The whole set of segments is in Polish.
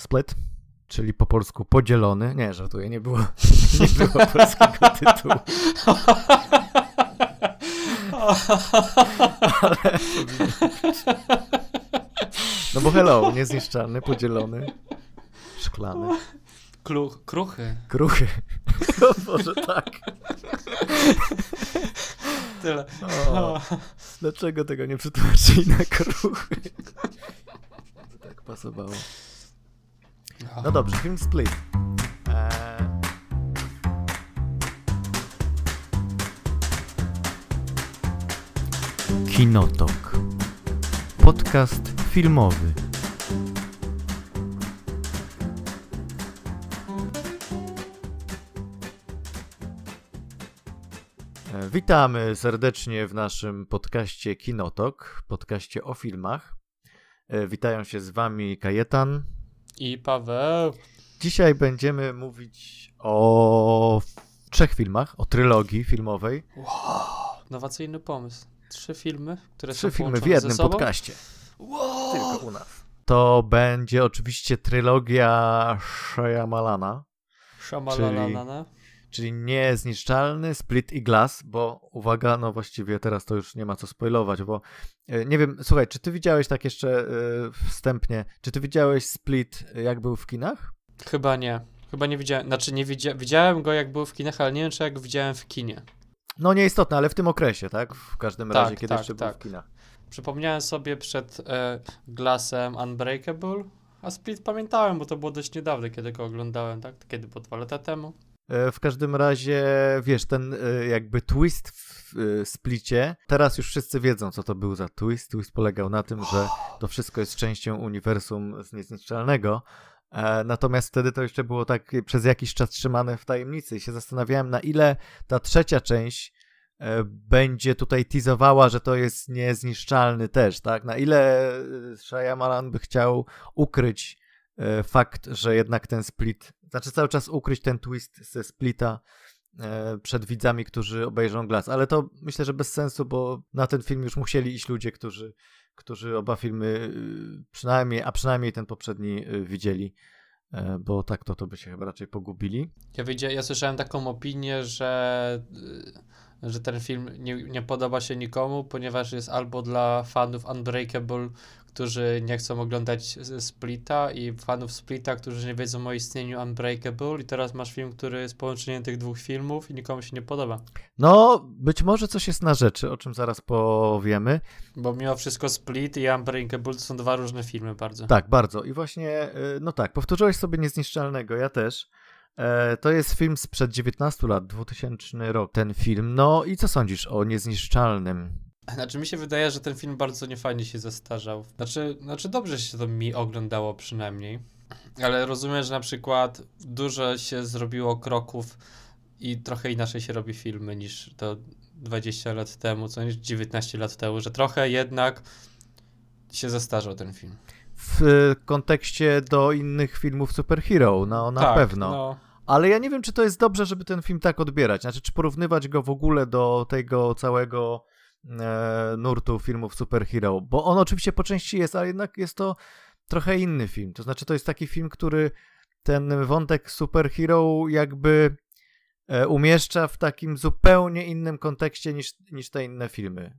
Split, czyli po polsku podzielony. Nie, żartuję, nie było, nie było polskiego tytułu. Ale No bo hello, niezniszczalny, podzielony, szklany. Kluch, kruchy. Kruchy. O Boże, tak. Tyle. O, dlaczego tego nie przetłumaczyli na kruchy? Tak pasowało. No dobrze, film Split. Eee... Kinotok. Podcast filmowy. E, Witamy serdecznie w naszym podcaście Kinotok, podcaście o filmach. E, Witają się z wami Kajetan. I Paweł. Dzisiaj będziemy mówić o trzech filmach, o trylogii filmowej. Wow, nowacyjny pomysł. Trzy filmy, które Trzy są filmy w jednym podcaście. Wow. Tylko u nas. To będzie oczywiście trylogia Shyamalana, Szamalalana. czyli Niezniszczalny, Split i Glass, bo uwaga, no właściwie teraz to już nie ma co spoilować, bo e, nie wiem, słuchaj, czy ty widziałeś tak jeszcze e, wstępnie, czy ty widziałeś Split jak był w kinach? Chyba nie. Chyba nie widziałem. Znaczy, nie widzia... widziałem go jak był w kinach, ale nie wiem, czy jak go widziałem w kinie. No nieistotne, ale w tym okresie, tak? W każdym Tak, razie, kiedy tak, jeszcze tak. był w kinach. Przypomniałem sobie przed e, Glassem Unbreakable, a Split pamiętałem, bo to było dość niedawno, kiedy go oglądałem, tak? Kiedy było dwa lata temu. E, W każdym razie, wiesz, ten e, jakby twist w e, splicie, teraz już wszyscy wiedzą, co to był za twist. Twist polegał na tym, że to wszystko jest częścią uniwersum Niezniszczalnego. Natomiast wtedy to jeszcze było tak przez jakiś czas trzymane w tajemnicy i się zastanawiałem, na ile ta trzecia część będzie tutaj teasowała, że to jest niezniszczalny też, tak? Na ile Shyamalan by chciał ukryć fakt, że jednak ten split, znaczy cały czas ukryć ten twist ze splita e, przed widzami, którzy obejrzą Glass, ale to myślę, że bez sensu, bo na ten film już musieli iść ludzie, którzy, którzy oba filmy y, przynajmniej, a przynajmniej ten poprzedni y, widzieli, e, bo tak to, to by się chyba raczej pogubili. Ja, ja słyszałem taką opinię, że, y, że ten film nie, nie podoba się nikomu, ponieważ jest albo dla fanów Unbreakable, którzy nie chcą oglądać Splita i fanów Splita, którzy nie wiedzą o istnieniu Unbreakable i teraz masz film, który jest połączeniem tych dwóch filmów i nikomu się nie podoba. No, być może coś jest na rzeczy, o czym zaraz powiemy. Bo mimo wszystko Split i Unbreakable to są dwa różne filmy bardzo. Tak, bardzo. I właśnie, y, no tak, powtórzyłeś sobie Niezniszczalnego, ja też. E, To jest film sprzed 19 lat, 2000 rok, ten film. No i co sądzisz o Niezniszczalnym? Znaczy mi się wydaje, że ten film bardzo niefajnie się zestarzał. Znaczy, znaczy dobrze się to mi oglądało przynajmniej. Ale rozumiem, że na przykład dużo się zrobiło kroków i trochę inaczej się robi filmy niż to 20 lat temu, co niż 19 lat temu, że trochę jednak się zestarzał ten film. W kontekście do innych filmów superhero, no na tak, pewno. No, Ale ja nie wiem, czy to jest dobrze, żeby ten film tak odbierać. Znaczy, czy porównywać go w ogóle do tego całego nurtu filmów superhero. Bo on oczywiście po części jest, ale jednak jest to trochę inny film. To znaczy, to jest taki film, który ten wątek superhero jakby e, umieszcza w takim zupełnie innym kontekście niż, niż te inne filmy.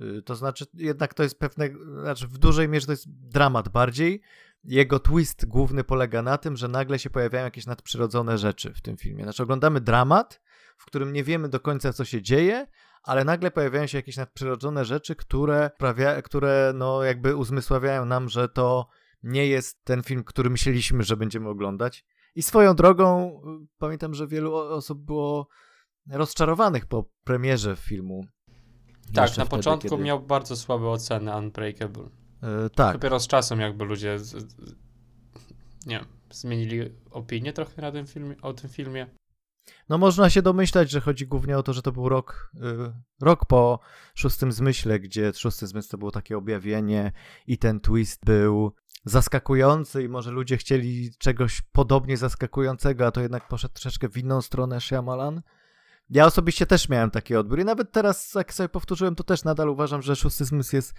Y, To znaczy, jednak to jest pewne, znaczy w dużej mierze to jest dramat bardziej. Jego twist główny polega na tym, że nagle się pojawiają jakieś nadprzyrodzone rzeczy w tym filmie. Znaczy, oglądamy dramat, w którym nie wiemy do końca, co się dzieje, ale nagle pojawiają się jakieś nadprzyrodzone rzeczy, które, sprawia, które no, jakby uzmysławiają nam, że to nie jest ten film, który myśleliśmy, że będziemy oglądać. I swoją drogą, y, pamiętam, że wielu osób było rozczarowanych po premierze filmu. tak Jeszcze na wtedy, początku kiedy- miał bardzo słabe oceny Unbreakable. Y, tak, Dopiero z czasem jakby ludzie z, z, nie zmienili opinię trochę na tym filmie, o tym filmie. No można się domyślać, że chodzi głównie o to, że to był rok, y, rok po Szóstym Zmyśle, gdzie Szósty Zmysł to było takie objawienie i ten twist był zaskakujący i może ludzie chcieli czegoś podobnie zaskakującego, a to jednak poszedł troszeczkę w inną stronę Shyamalan. Ja osobiście też miałem taki odbiór i nawet teraz, jak sobie powtórzyłem, to też nadal uważam, że Szósty Zmysł jest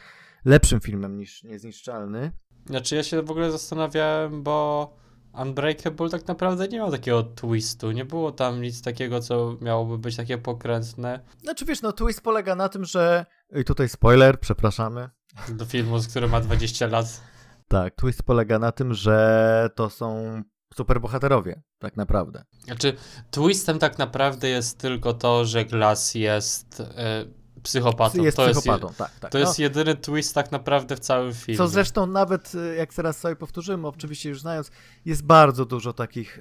lepszym filmem niż Niezniszczalny. Znaczy ja się w ogóle zastanawiałem, bo Unbreakable tak naprawdę nie miał takiego twistu. Nie było tam nic takiego, co miałoby być takie pokrętne. Znaczy wiesz, no twist polega na tym, że... I tutaj spoiler, przepraszamy. Do filmu, z który ma 20 lat. Tak, twist polega na tym, że to są superbohaterowie, tak naprawdę. Znaczy, twistem tak naprawdę jest tylko to, że Glass jest e, psychopatą. Jest to psychopatą, jest, tak, tak. To no. jest jedyny twist tak naprawdę w całym filmie. Co zresztą nawet, e, jak teraz sobie powtórzymy, oczywiście już znając, jest bardzo dużo takich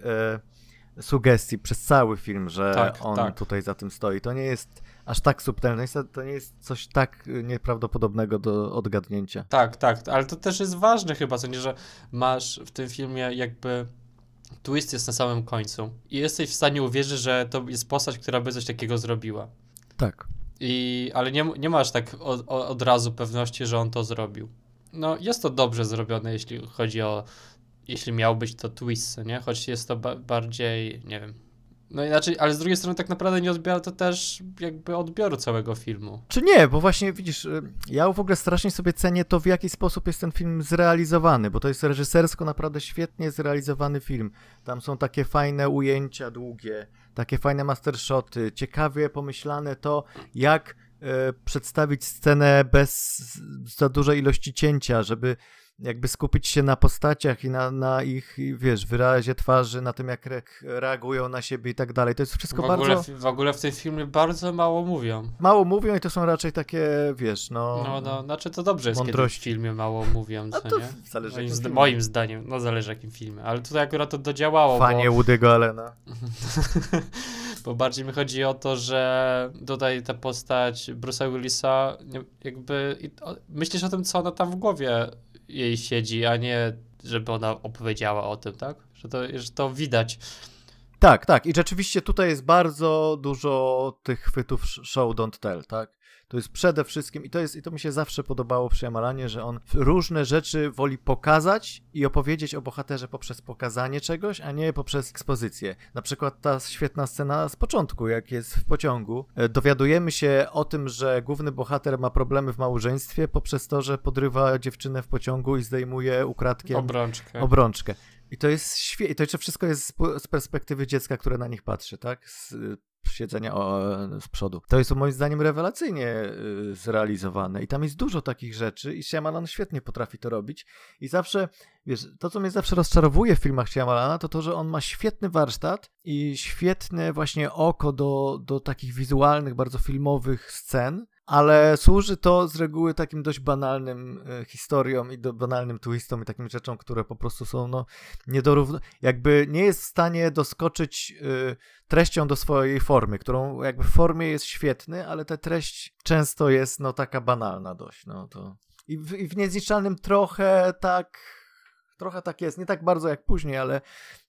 e, sugestii przez cały film, że Tak, on tak. tutaj za tym stoi. To nie jest aż tak subtelne, to nie jest coś tak e, nieprawdopodobnego do odgadnięcia. Tak, tak, ale to też jest ważne chyba, co nie, że masz w tym filmie jakby twist jest na samym końcu i jesteś w stanie uwierzyć, że to jest postać, która by coś takiego zrobiła. Tak. I, ale nie, nie masz tak od, od razu pewności, że on to zrobił. No, jest to dobrze zrobione, jeśli chodzi o. Jeśli miał być to twist, nie? Choć jest to ba- bardziej, nie wiem. No inaczej, ale z drugiej strony tak naprawdę nie odbiera to też jakby odbioru całego filmu. Czy nie, bo właśnie widzisz, y, ja w ogóle strasznie sobie cenię to, w jaki sposób jest ten film zrealizowany, bo to jest reżysersko naprawdę świetnie zrealizowany film. Tam są takie fajne ujęcia długie, takie fajne mastershoty, ciekawie pomyślane to, jak e, przedstawić scenę bez za dużej ilości cięcia, żeby jakby skupić się na postaciach i na, na ich, wiesz, wyrazie twarzy, na tym, jak re reagują na siebie i tak dalej. To jest wszystko W ogóle, bardzo... w, ogóle w tym filmie bardzo mało mówią. Mało mówią i to są raczej takie, wiesz, no... No, no, znaczy to dobrze jest, Mądrości. kiedy w filmie mało mówią, co to nie? zależy Moim, zda- moim zdaniem, no zależy jakim filmie, ale tutaj akurat to dodziałało, Fanie bo, Woody'ego Allena. bo bardziej mi chodzi o to, że tutaj ta postać Bruce'a Willisa jakby myślisz o tym, co ona tam w głowie jej siedzi, a nie żeby ona opowiedziała o tym, tak? Że to, że to widać. Tak, tak. I rzeczywiście tutaj jest bardzo dużo tych chwytów sh- show don't tell, tak? To jest przede wszystkim, i to, jest, i to mi się zawsze podobało przy Yamalanie, że on różne rzeczy woli pokazać i opowiedzieć o bohaterze poprzez pokazanie czegoś, a nie poprzez ekspozycję. Na przykład ta świetna scena z początku, jak jest w pociągu. E, Dowiadujemy się o tym, że główny bohater ma problemy w małżeństwie poprzez to, że podrywa dziewczynę w pociągu i zdejmuje ukradkiem Obrączkę. obrączkę. I to jest świetnie. I to jeszcze wszystko jest z, perspektywy dziecka, które na nich patrzy, tak? Z siedzenia o, z przodu. To jest moim zdaniem rewelacyjnie y, zrealizowane. I tam jest dużo takich rzeczy i Shyamalan świetnie potrafi to robić. I zawsze, wiesz, to co mnie zawsze rozczarowuje w filmach Shyamalana, to to, że on ma świetny warsztat i świetne właśnie oko do, do takich wizualnych, bardzo filmowych scen, ale służy to z reguły takim dość banalnym e, historiom i do banalnym twistom i takim rzeczom, które po prostu są no niedorówno... jakby nie jest w stanie doskoczyć y, treścią do swojej formy, którą jakby w formie jest świetny, ale ta treść często jest no taka banalna dość, no to... I w, i w Niezniszczalnym trochę tak... Trochę tak jest, nie tak bardzo jak później, ale,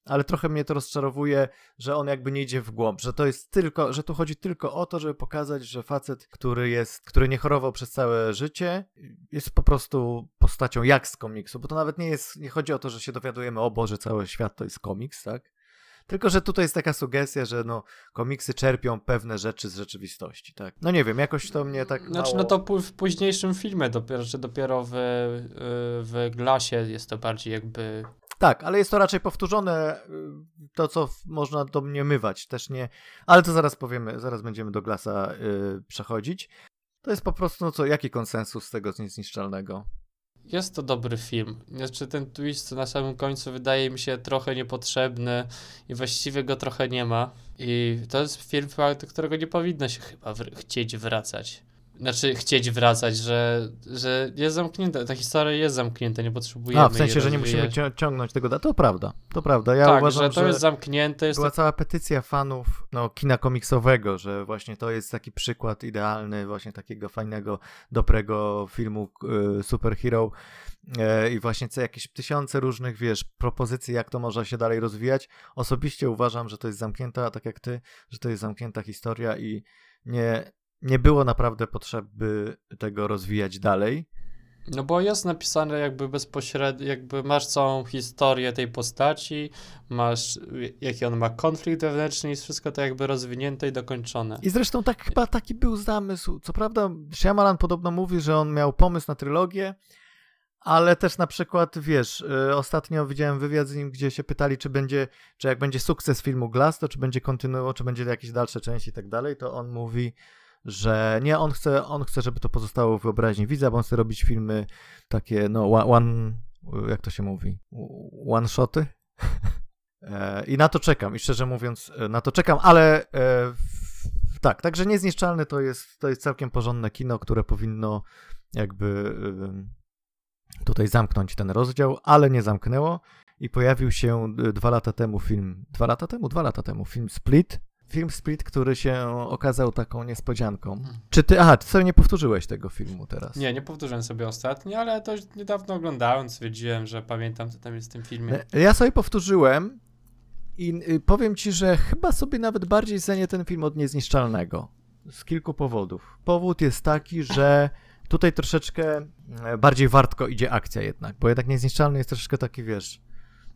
ale trochę mnie to rozczarowuje, że on jakby nie idzie w głąb, że to jest tylko, że tu chodzi tylko o to, żeby pokazać, że facet, który jest, który nie chorował przez całe życie, jest po prostu postacią jak z komiksu, bo to nawet nie jest, nie chodzi o to, że się dowiadujemy, o Boże, cały świat to jest komiks, tak? Tylko, że tutaj jest taka sugestia, że no, komiksy czerpią pewne rzeczy z rzeczywistości, tak? No nie wiem, jakoś to mnie tak Znaczy, mało... no to pu- w późniejszym filmie dopiero, czy dopiero w, w Glasie jest to bardziej jakby Tak, ale jest to raczej powtórzone, y, to co można domniemywać, też nie, ale to zaraz powiemy, zaraz będziemy do Glasa y, przechodzić. To jest po prostu, no co, jaki konsensus z tego z niezniszczalnego? Jest to dobry film. Znaczy ten twist na samym końcu wydaje mi się trochę niepotrzebny i właściwie go trochę nie ma. I to jest film, do którego nie powinno się chyba chcieć wracać. Znaczy chcieć wracać, że, że jest zamknięta, ta historia jest zamknięta, nie potrzebujemy A, w sensie, że nie musimy ciągnąć tego, da- to prawda, to prawda. Ja tak, uważam, że to jest zamknięte, jest była to cała petycja fanów no, kina komiksowego, że właśnie to jest taki przykład idealny właśnie takiego fajnego, dobrego filmu y, superhero e, i właśnie co jakieś tysiące różnych, wiesz, propozycji, jak to może się dalej rozwijać. Osobiście uważam, że to jest zamknięta, tak jak ty, że to jest zamknięta historia i nie, nie było naprawdę potrzeby tego rozwijać dalej. No bo jest napisane jakby bezpośrednio, jakby masz całą historię tej postaci, masz jaki on ma konflikt wewnętrzny, jest wszystko to jakby rozwinięte i dokończone. I zresztą tak chyba taki był zamysł. Co prawda, Shyamalan podobno mówi, że on miał pomysł na trylogię, ale też na przykład, wiesz, y, ostatnio widziałem wywiad z nim, gdzie się pytali, czy będzie, czy jak będzie sukces filmu Glass, to czy będzie kontynuował, czy będzie jakieś dalsze części i tak dalej, to on mówi, że nie, on chce, on chce, żeby to pozostało w wyobraźni widza, bo on chce robić filmy takie, no, one, jak to się mówi, one shoty. E, I na to czekam, i szczerze mówiąc, e, na to czekam, ale e, tak, także Niezniszczalny to jest, to jest całkiem porządne kino, które powinno jakby tutaj zamknąć ten rozdział, ale nie zamknęło. I pojawił się dwa lata temu film, dwa lata temu, dwa lata temu film Split, film Split, który się okazał taką niespodzianką. Hmm. Czy ty, aha, ty sobie nie powtórzyłeś tego filmu teraz? Nie, nie powtórzyłem sobie ostatnio, ale to niedawno oglądałem, stwierdziłem, że pamiętam, co tam jest w tym filmie. Ja sobie powtórzyłem i y, powiem ci, że chyba sobie nawet bardziej cenię ten film od Niezniszczalnego. Z kilku powodów. Powód jest taki, że tutaj troszeczkę e, bardziej wartko idzie akcja jednak, bo jednak Niezniszczalny jest troszeczkę taki, wiesz,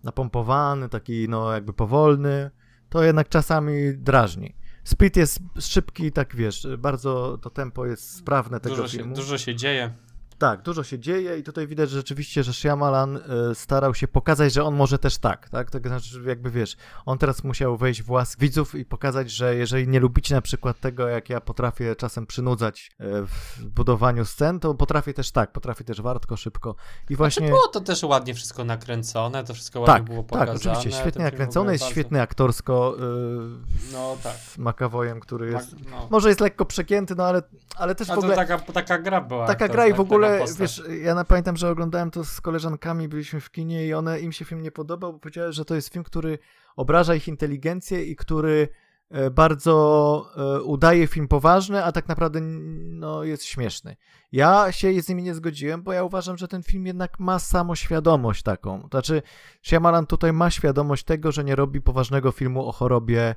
napompowany, taki no jakby powolny, to jednak czasami drażni. Split jest szybki, tak wiesz, bardzo to tempo jest sprawne tego dużo filmu. Się, dużo się dzieje. Tak, dużo się dzieje i tutaj widać że rzeczywiście, że Shyamalan y, starał się pokazać, że on może też tak, tak? To znaczy, jakby wiesz, on teraz musiał wejść w łas widzów i pokazać, że jeżeli nie lubicie na przykład tego, jak ja potrafię czasem przynudzać y, w budowaniu scen, to potrafię też tak, potrafię też wartko, szybko i właśnie... Znaczy było to też ładnie wszystko nakręcone, to wszystko ładnie tak, było pokazane. Tak, oczywiście, świetnie nakręcone, jest bardzo... świetnie aktorsko y, no tak. Makawojem, który jest... No. Może jest lekko przegięty, no ale, ale też A w ogóle... taka, taka gra była. Taka gra i w ogóle, wiesz, ja ja pamiętam, że oglądałem to z koleżankami, byliśmy w kinie i one, im się film nie podobał, bo powiedziały, że to jest film, który obraża ich inteligencję i który bardzo e, udaje film poważny, a tak naprawdę no, jest śmieszny. Ja się z nimi nie zgodziłem, bo ja uważam, że ten film jednak ma samoświadomość taką. Znaczy, Shyamalan tutaj ma świadomość tego, że nie robi poważnego filmu o chorobie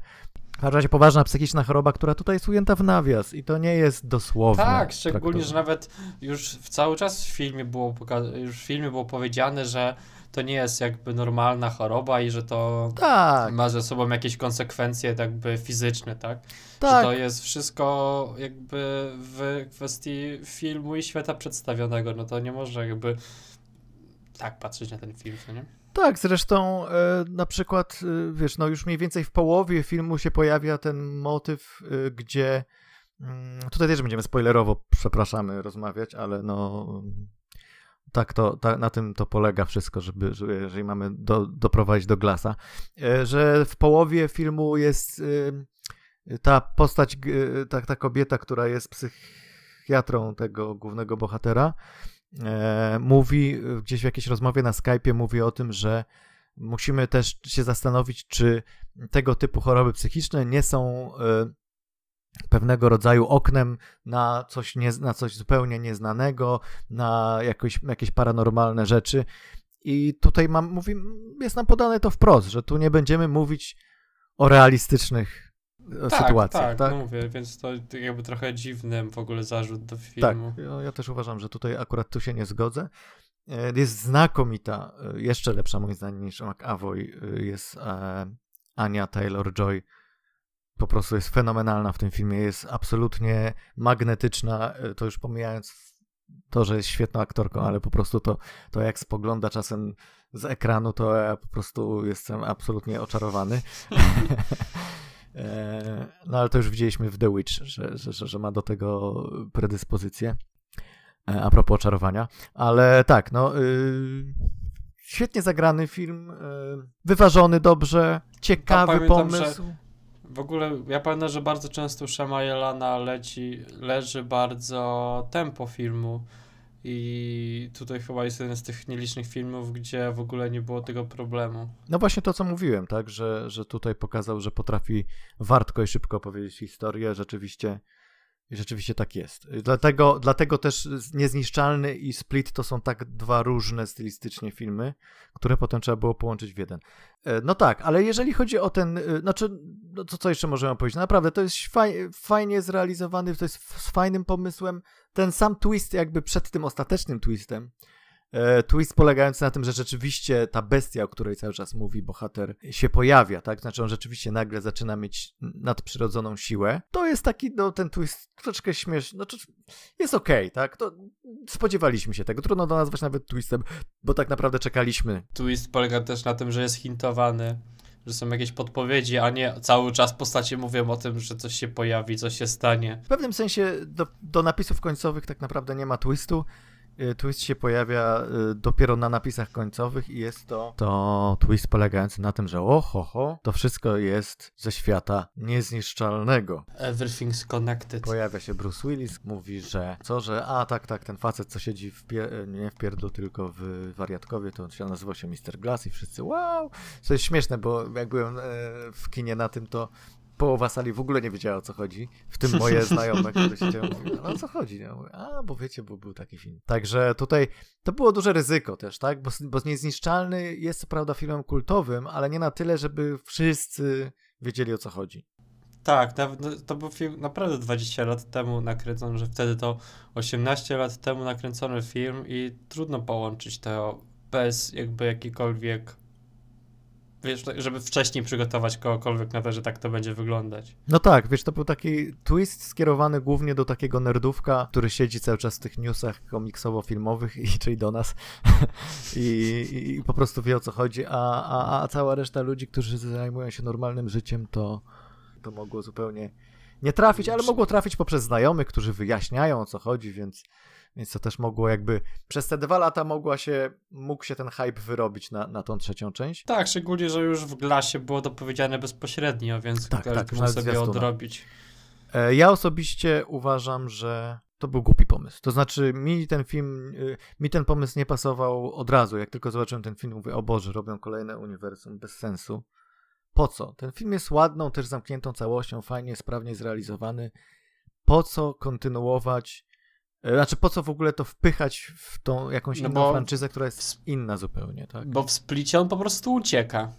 w każdym razie poważna psychiczna choroba, która tutaj jest ujęta w nawias i to nie jest dosłowne. Tak, szczególnie, że nawet już w cały czas w filmie było, już w filmie było powiedziane, że to nie jest jakby normalna choroba i że to tak. ma ze sobą jakieś konsekwencje jakby fizyczne, tak? tak? Że to jest wszystko jakby w kwestii filmu i świata przedstawionego, no to nie może jakby tak patrzeć na ten film, nie? Tak, zresztą e, na przykład, e, wiesz, no już mniej więcej w połowie filmu się pojawia ten motyw, e, gdzie mm, tutaj też będziemy spoilerowo, przepraszamy, rozmawiać, ale no tak to, tak, na tym to polega wszystko, żeby, jeżeli mamy do, doprowadzić do glasa, że w połowie filmu jest ta postać, ta, ta kobieta, która jest psychiatrą tego głównego bohatera, e, mówi gdzieś w jakiejś rozmowie na Skype'ie mówi o tym, że musimy też się zastanowić, czy tego typu choroby psychiczne nie są e, pewnego rodzaju oknem na coś, nie, na coś zupełnie nieznanego, na jakoś, jakieś paranormalne rzeczy. I tutaj mam, mówi, jest nam podane to wprost, że tu nie będziemy mówić o realistycznych tak, sytuacjach. Tak, tak, mówię, więc to jakby trochę dziwny w ogóle zarzut do filmu. Tak, ja, też uważam, że tutaj akurat tu się nie zgodzę. E, jest znakomita, e, jeszcze lepsza moim zdaniem niż McAvoy e, jest Ania Taylor-Joy. Po prostu jest fenomenalna w tym filmie, jest absolutnie magnetyczna, to już pomijając to, że jest świetną aktorką, ale po prostu to, to jak spogląda czasem z ekranu, to ja po prostu jestem absolutnie oczarowany. E, no ale to już widzieliśmy w The Witch, że, że, że ma do tego predyspozycję. E, a propos czarowania. Ale tak, no. Yy, świetnie zagrany film. Yy, wyważony dobrze. Ciekawy pamiętam, pomysł. W ogóle ja pamiętam, że bardzo często Shama Jelana leci, leży bardzo tempo filmu. I tutaj chyba jest jeden z tych nielicznych filmów, gdzie w ogóle nie było tego problemu. No właśnie to, co mówiłem, tak, że, że tutaj pokazał, że potrafi wartko i szybko opowiedzieć historię. Rzeczywiście i rzeczywiście tak jest. Dlatego, dlatego też Niezniszczalny i Split to są tak dwa różne stylistycznie filmy, które potem trzeba było połączyć w jeden. E, no tak, ale jeżeli chodzi o ten, e, znaczy, no to co jeszcze możemy powiedzieć? Naprawdę, to jest faj, fajnie zrealizowany, to jest z fajnym pomysłem. Ten sam twist jakby przed tym ostatecznym twistem twist polegający na tym, że rzeczywiście ta bestia, o której cały czas mówi bohater, się pojawia, tak? Znaczy on rzeczywiście nagle zaczyna mieć nadprzyrodzoną siłę. To jest taki, no ten twist troszeczkę śmieszny, no, jest okej, okay, tak? To spodziewaliśmy się tego. Trudno to nazwać nawet twistem, bo tak naprawdę czekaliśmy. Twist polega też na tym, że jest hintowany że są jakieś podpowiedzi, a nie cały czas postacie mówią o tym, że coś się pojawi, coś się stanie. W pewnym sensie do, do napisów końcowych tak naprawdę nie ma twistu. Y, twist się pojawia y, dopiero na napisach końcowych i jest to, to twist polegający na tym, że oho, ho, to wszystko jest ze świata niezniszczalnego. Everything's connected. Pojawia się Bruce Willis, mówi, że co, że a tak, tak, ten facet, co siedzi w pie- nie w pierdlu, tylko w wariatkowie, to on się nazywał się Mr. Glass i wszyscy wow! Co jest śmieszne, bo jak byłem e, w kinie na tym, to połowa sali w ogóle nie wiedziała o co chodzi, w tym moje znajome, które siedziały mówiły, no o co chodzi? Ja mówię, a, bo wiecie, bo był taki film. Także tutaj to było duże ryzyko też, tak? Bo, bo Niezniszczalny jest co prawda filmem kultowym, ale nie na tyle, żeby wszyscy wiedzieli o co chodzi. Tak, no, to był film naprawdę 20 lat temu nakręcony, że wtedy to 18 lat temu nakręcony film i trudno połączyć to bez jakby jakikolwiek wiesz, żeby wcześniej przygotować kogokolwiek na to, że tak to będzie wyglądać. No tak, wiesz, to był taki twist skierowany głównie do takiego nerdówka, który siedzi cały czas w tych newsach komiksowo-filmowych, i, czyli do nas, I, i, po prostu wie o co chodzi, a, a, a cała reszta ludzi, którzy zajmują się normalnym życiem, to, to mogło zupełnie nie trafić, ale mogło trafić poprzez znajomych, którzy wyjaśniają o co chodzi, więc więc to też mogło jakby, przez te dwa lata mogła się, mógł się ten hype wyrobić na, na tą trzecią część. Tak, szczególnie, że już w Glasie było to powiedziane bezpośrednio, więc tak, tak, mógł sobie zwiastuna. odrobić. E, ja osobiście uważam, że to był głupi pomysł. To znaczy, mi ten film, y, mi ten pomysł nie pasował od razu. Jak tylko zobaczyłem ten film, mówię, o Boże, robią kolejne uniwersum bez sensu. Po co? Ten film jest ładną, też zamkniętą całością, fajnie, sprawnie zrealizowany. Po co kontynuować znaczy, po co w ogóle to wpychać w tą jakąś no inną franczyzę, która jest inna zupełnie, tak? Bo w splicie on po prostu ucieka.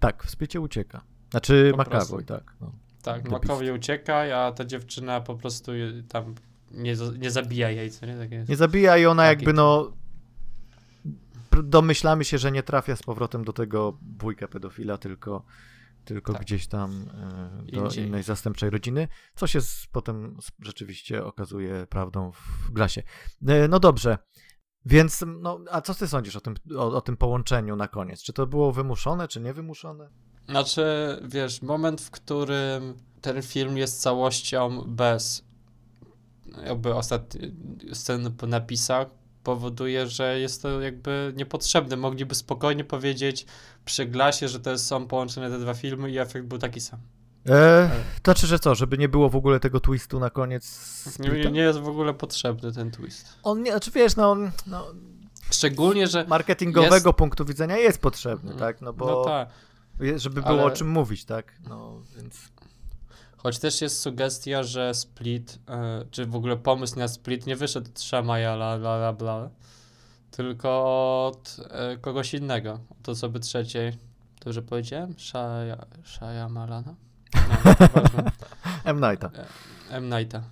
Tak, w splicie ucieka. Znaczy McAvoy, tak. No. Tak, McAvoy ucieka, a ta dziewczyna po prostu tam nie, nie zabija jej, co nie? Tak jest. Nie zabija i ona jakby no domyślamy się, że nie trafia z powrotem do tego bójka pedofila, tylko tylko tak. gdzieś tam e, do Indziej. innej zastępczej rodziny, co się z, potem rzeczywiście okazuje prawdą w glasie. E, no dobrze. Więc, no, a co ty sądzisz o tym, o, o tym połączeniu na koniec? Czy to było wymuszone, czy niewymuszone? Znaczy, wiesz, moment, w którym ten film jest całością bez jakby ostatniej sceny po napisach, powoduje, że jest to jakby niepotrzebne. Mogliby spokojnie powiedzieć przy glasie, że to są połączone te dwa filmy i efekt był taki sam. E, to znaczy, że co, żeby nie było w ogóle tego twistu na koniec? Nie, nie, jest w ogóle potrzebny ten twist. On nie, znaczy wiesz, no, no Szczególnie, że. Marketingowego jest... punktu widzenia jest potrzebny, mm. tak? No bo. No tak. Żeby było Ale... o czym mówić, tak? No więc. Choć też jest sugestia, że Split, e, czy w ogóle pomysł na Split nie wyszedł od Shamaja, la, la, la, bla, tylko od e, kogoś innego, od osoby trzeciej. To już powiedziałem? Shaya, Shaya Malana? No, M. Nighta. E, M. Nighta.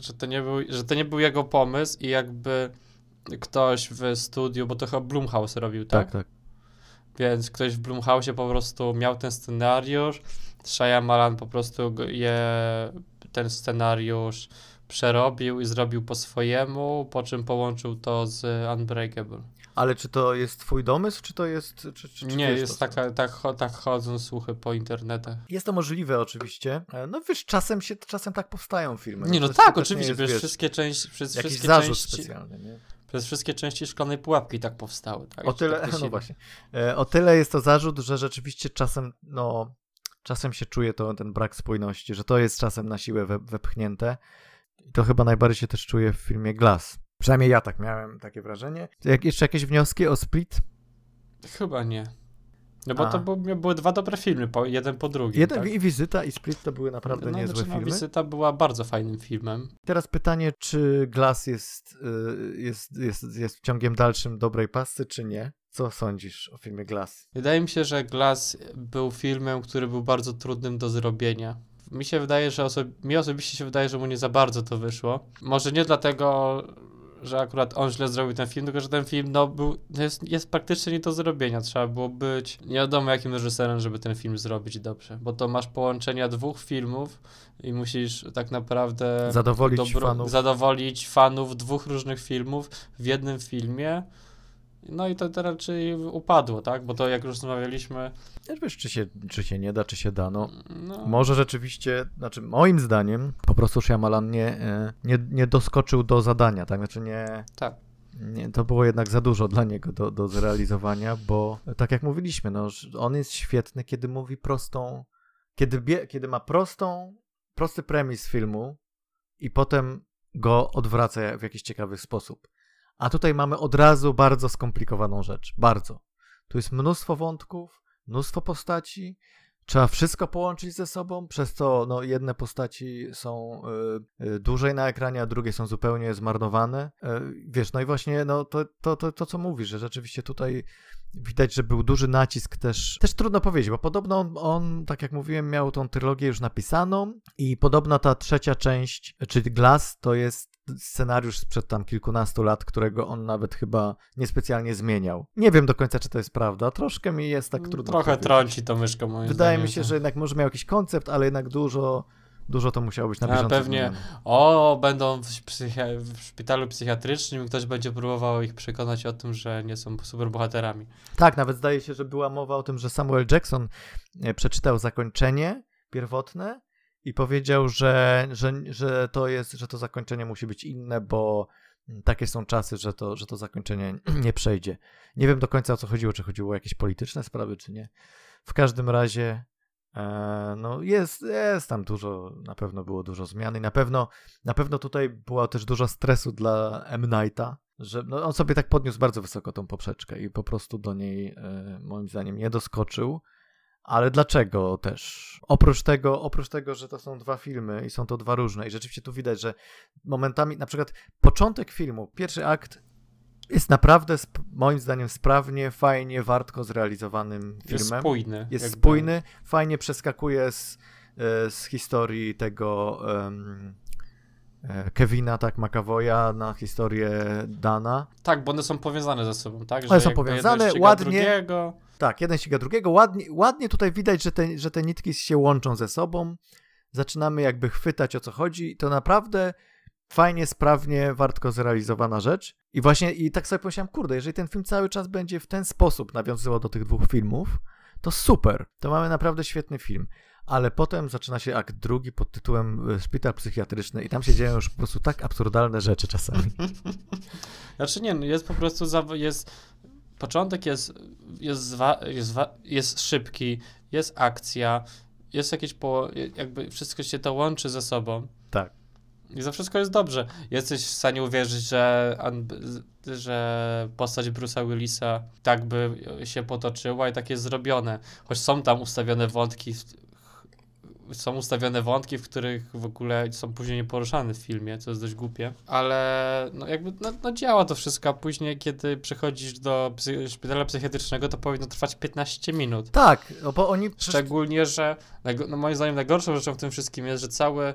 Że to, nie był, że to nie był jego pomysł i jakby ktoś w studiu, bo to chyba Blumhouse robił, tak? Tak, tak. Więc ktoś w Blumhouse po prostu miał ten scenariusz, Shyamalan po prostu je, ten scenariusz przerobił i zrobił po swojemu, po czym połączył to z Unbreakable. Ale czy to jest twój domysł, czy to jest... Czy, czy, czy nie, jest taka, tak, tak chodzą słuchy po internetach. Jest to możliwe oczywiście. E, no wiesz, czasem się, czasem tak powstają filmy. Nie, no, no tak, oczywiście, jest, wiesz, wszystkie części... Przez wszystkie zarzut części, specjalny, nie? Przez wszystkie części szklanej pułapki tak powstały. Tak? O tyle, tak no właśnie. E, o tyle jest to zarzut, że rzeczywiście czasem, no czasem się czuje to, ten brak spójności, że to jest czasem na siłę we, wepchnięte. I to chyba najbardziej się też czuje w filmie Glass. Przynajmniej ja tak miałem takie wrażenie. Jak, jeszcze jakieś wnioski o Split? Chyba nie. No bo A. to były, były dwa dobre filmy, po, jeden po drugim. Jeden tak? i Wizyta i Split to były naprawdę no, niezłe znaczy, no, filmy. Wizyta była bardzo fajnym filmem. Teraz pytanie, czy Glass jest, y, jest, jest, jest ciągiem dalszym dobrej pasy, czy nie? Co sądzisz o filmie Glass? Wydaje mi się, że Glass był filmem, który był bardzo trudnym do zrobienia. Mi się wydaje, że oso mi osobiście się wydaje, że mu nie za bardzo to wyszło. Może nie dlatego, że akurat on źle zrobił ten film, tylko że ten film no, był, jest, jest praktycznie nie do zrobienia. Trzeba było być nie wiadomo jakim reżyserem, żeby ten film zrobić dobrze, bo to masz połączenia dwóch filmów i musisz tak naprawdę zadowolić, fanów. zadowolić fanów dwóch różnych filmów w jednym filmie. No i to, to raczej upadło, tak? Bo to jak już rozmawialiśmy. Wiesz, czy się, czy się nie da, czy się da. No, no. Może rzeczywiście, znaczy moim zdaniem po prostu Shyamalan nie, e, nie, nie doskoczył do zadania, tak? Znaczy nie. Tak. Nie, to było jednak za dużo dla niego do, do zrealizowania, bo tak jak mówiliśmy, no, on jest świetny, kiedy mówi prostą, kiedy, bie, kiedy ma prostą, prosty premis filmu i potem go odwraca w jakiś ciekawy sposób. A tutaj mamy od razu bardzo skomplikowaną rzecz. Bardzo. Tu jest mnóstwo wątków, mnóstwo postaci. Trzeba wszystko połączyć ze sobą, przez to no, jedne postaci są y, y, dłużej na ekranie, a drugie są zupełnie zmarnowane. Y, wiesz, no i właśnie no, to, to, to, to, co mówisz, że rzeczywiście tutaj widać, że był duży nacisk też. Też trudno powiedzieć, bo podobno on, on, tak jak mówiłem, miał tą trylogię już napisaną i podobno ta trzecia część, czyli Glass, to jest scenariusz sprzed tam kilkunastu lat, którego on nawet chyba niespecjalnie zmieniał. Nie wiem do końca, czy to jest prawda. Troszkę mi jest tak trudno. Trochę trąci to myszka moim Wydaje zdaniem, mi się, że jednak może miał jakiś koncept, ale jednak dużo dużo to musiało być na bieżąco. A pewnie, o, będą w, psychi- w szpitalu psychiatrycznym ktoś będzie próbował ich przekonać o tym, że nie są superbohaterami. Tak, nawet zdaje się, że była mowa o tym, że Samuel Jackson e, przeczytał zakończenie pierwotne i powiedział, że, że, że to jest, że to zakończenie musi być inne, bo takie są czasy, że to, że to zakończenie nie przejdzie. Nie wiem do końca o co chodziło, czy chodziło o jakieś polityczne sprawy, czy nie. W każdym razie e, no jest, jest tam dużo, na pewno było dużo zmian i na pewno, na pewno tutaj było też dużo stresu dla M. Nighta, że no on sobie tak podniósł bardzo wysoko tą poprzeczkę i po prostu do niej e, moim zdaniem nie doskoczył. Ale dlaczego też? Oprócz tego, oprócz tego, że to są dwa filmy i są to dwa różne i rzeczywiście tu widać, że momentami, na przykład początek filmu, pierwszy akt jest naprawdę, moim zdaniem, sprawnie, fajnie, wartko zrealizowanym filmem. Jest spójny. Jest jakby. spójny, fajnie przeskakuje z, e, z historii tego um, Kevina, tak, McAvoya na historię Dana. Tak, bo one są powiązane ze sobą, tak? Że one są powiązane, ładnie. Drugiego. Tak, jeden ściga drugiego. Ładnie, ładnie tutaj widać, że te, że te nitki się łączą ze sobą. Zaczynamy jakby chwytać o co chodzi. To naprawdę fajnie, sprawnie, wartko zrealizowana rzecz. I właśnie, i tak sobie pomyślałem, kurde, jeżeli ten film cały czas będzie w ten sposób nawiązywał do tych dwóch filmów, to super. To mamy naprawdę świetny film. Ale potem zaczyna się akt drugi pod tytułem e, Szpital Psychiatryczny i tam się dzieją już po prostu tak absurdalne rzeczy czasami. Znaczy nie, no jest po prostu, jest początek jest, jest, zwa, jest, jest szybki, jest akcja, jest jakieś po, jakby wszystko się to łączy ze sobą. Tak. I za wszystko jest dobrze. Jesteś w stanie uwierzyć, że, że postać Bruce'a Willisa tak by się potoczyła i tak jest zrobione. Choć są tam ustawione wątki są ustawione wątki, w których w ogóle są później nieporuszane w filmie, co jest dość głupie, ale no jakby no, no działa to wszystko, a później kiedy przychodzisz do psy szpitala psychiatrycznego, to powinno trwać 15 minut. Tak, no bo oni... Szczególnie, że no moim zdaniem najgorszą rzeczą w tym wszystkim jest, że cały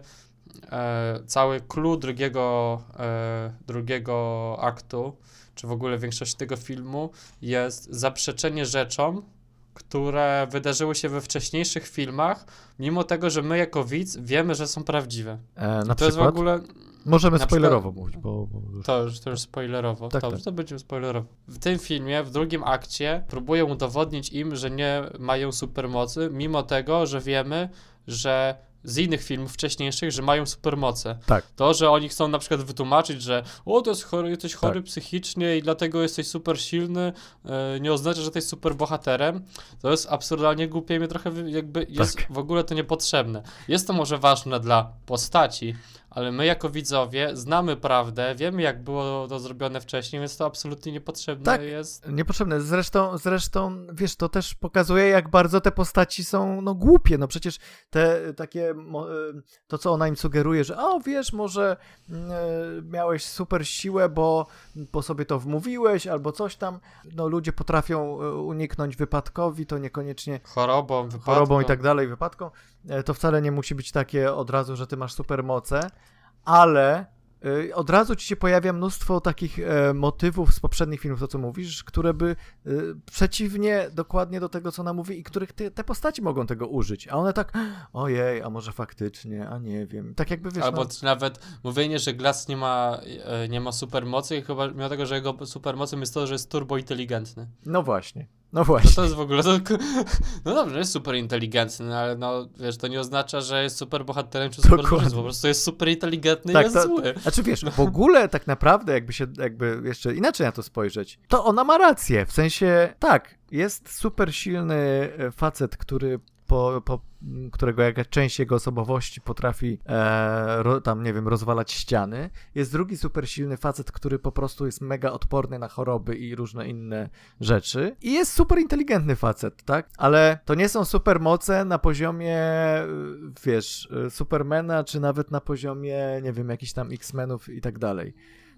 e, cały clue drugiego, e, drugiego aktu, czy w ogóle większości tego filmu jest zaprzeczenie rzeczom, które wydarzyły się we wcześniejszych filmach, mimo tego, że my jako widz wiemy, że są prawdziwe. E, na to przykład? jest w ogóle. Możemy spoilerowo przykład, mówić, bo. bo już... To, już, to już spoilerowo. Tak, Dobrze, tak. to będziemy spoilerowo. W tym filmie, w drugim akcie, próbują udowodnić im, że nie mają supermocy, mimo tego, że wiemy, że z innych filmów wcześniejszych, że mają supermoce. Tak. To, że oni chcą na przykład wytłumaczyć, że o, to jest chory, jesteś chory tak. psychicznie i dlatego jesteś super silny, yy, nie oznacza, że jesteś super bohaterem, to jest absurdalnie głupie i mnie trochę jakby jest tak. w ogóle to niepotrzebne. Jest to może ważne dla postaci, ale my jako widzowie znamy prawdę, wiemy jak było to zrobione wcześniej, więc to absolutnie niepotrzebne tak, jest. niepotrzebne. Zresztą, zresztą, wiesz, to też pokazuje jak bardzo te postaci są, no, głupie. No przecież te takie, e, to co ona im sugeruje, że o, wiesz, może mm, e, miałeś super siłę, bo po sobie to wmówiłeś, albo coś tam. No ludzie potrafią uniknąć wypadkowi, to niekoniecznie... Chorobą, wypadką. Chorobą i tak dalej, wypadką. To wcale nie musi być takie od razu, że ty masz super moce ale y, od razu ci się pojawia mnóstwo takich e, motywów z poprzednich filmów, to co mówisz, które by y, przeciwnie dokładnie do tego, co ona mówi i których te, te postaci mogą tego użyć, a one tak, ojej, a może faktycznie, a nie wiem, tak jakby wiesz, Albo no, nawet mówienie, że Glass nie ma, e, nie ma supermocy chyba mimo tego, że jego supermocą jest to, że jest turbo inteligentny. no właśnie, no No właśnie. to jest w ogóle. To, no dobrze, jest super inteligentny, no ale no wiesz, to nie oznacza, że jest super bohaterem czy super Dokładnie. Po prostu jest super inteligentny Tak, i jest to- zły. Znaczy wiesz, w ogóle tak naprawdę jakby się, jakby jeszcze inaczej na to spojrzeć, to ona ma rację, w sensie tak, jest super silny e, facet, który po, po którego jakaś część jego osobowości potrafi e, ro, tam, nie wiem, rozwalać ściany. Jest drugi super silny facet, który po prostu jest mega odporny na choroby i różne inne rzeczy. I jest super inteligentny facet, tak? Ale to nie są super moce na poziomie, e, wiesz, e, Supermana, czy nawet na poziomie, nie wiem, jakichś tam X-Menów i tak dalej.